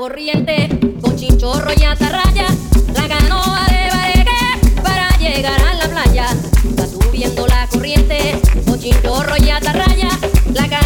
corriente, con chinchorro y atarraya, la canoa de bareque para llegar a la playa. Va subiendo la corriente, con chinchorro y atarraya, la canoa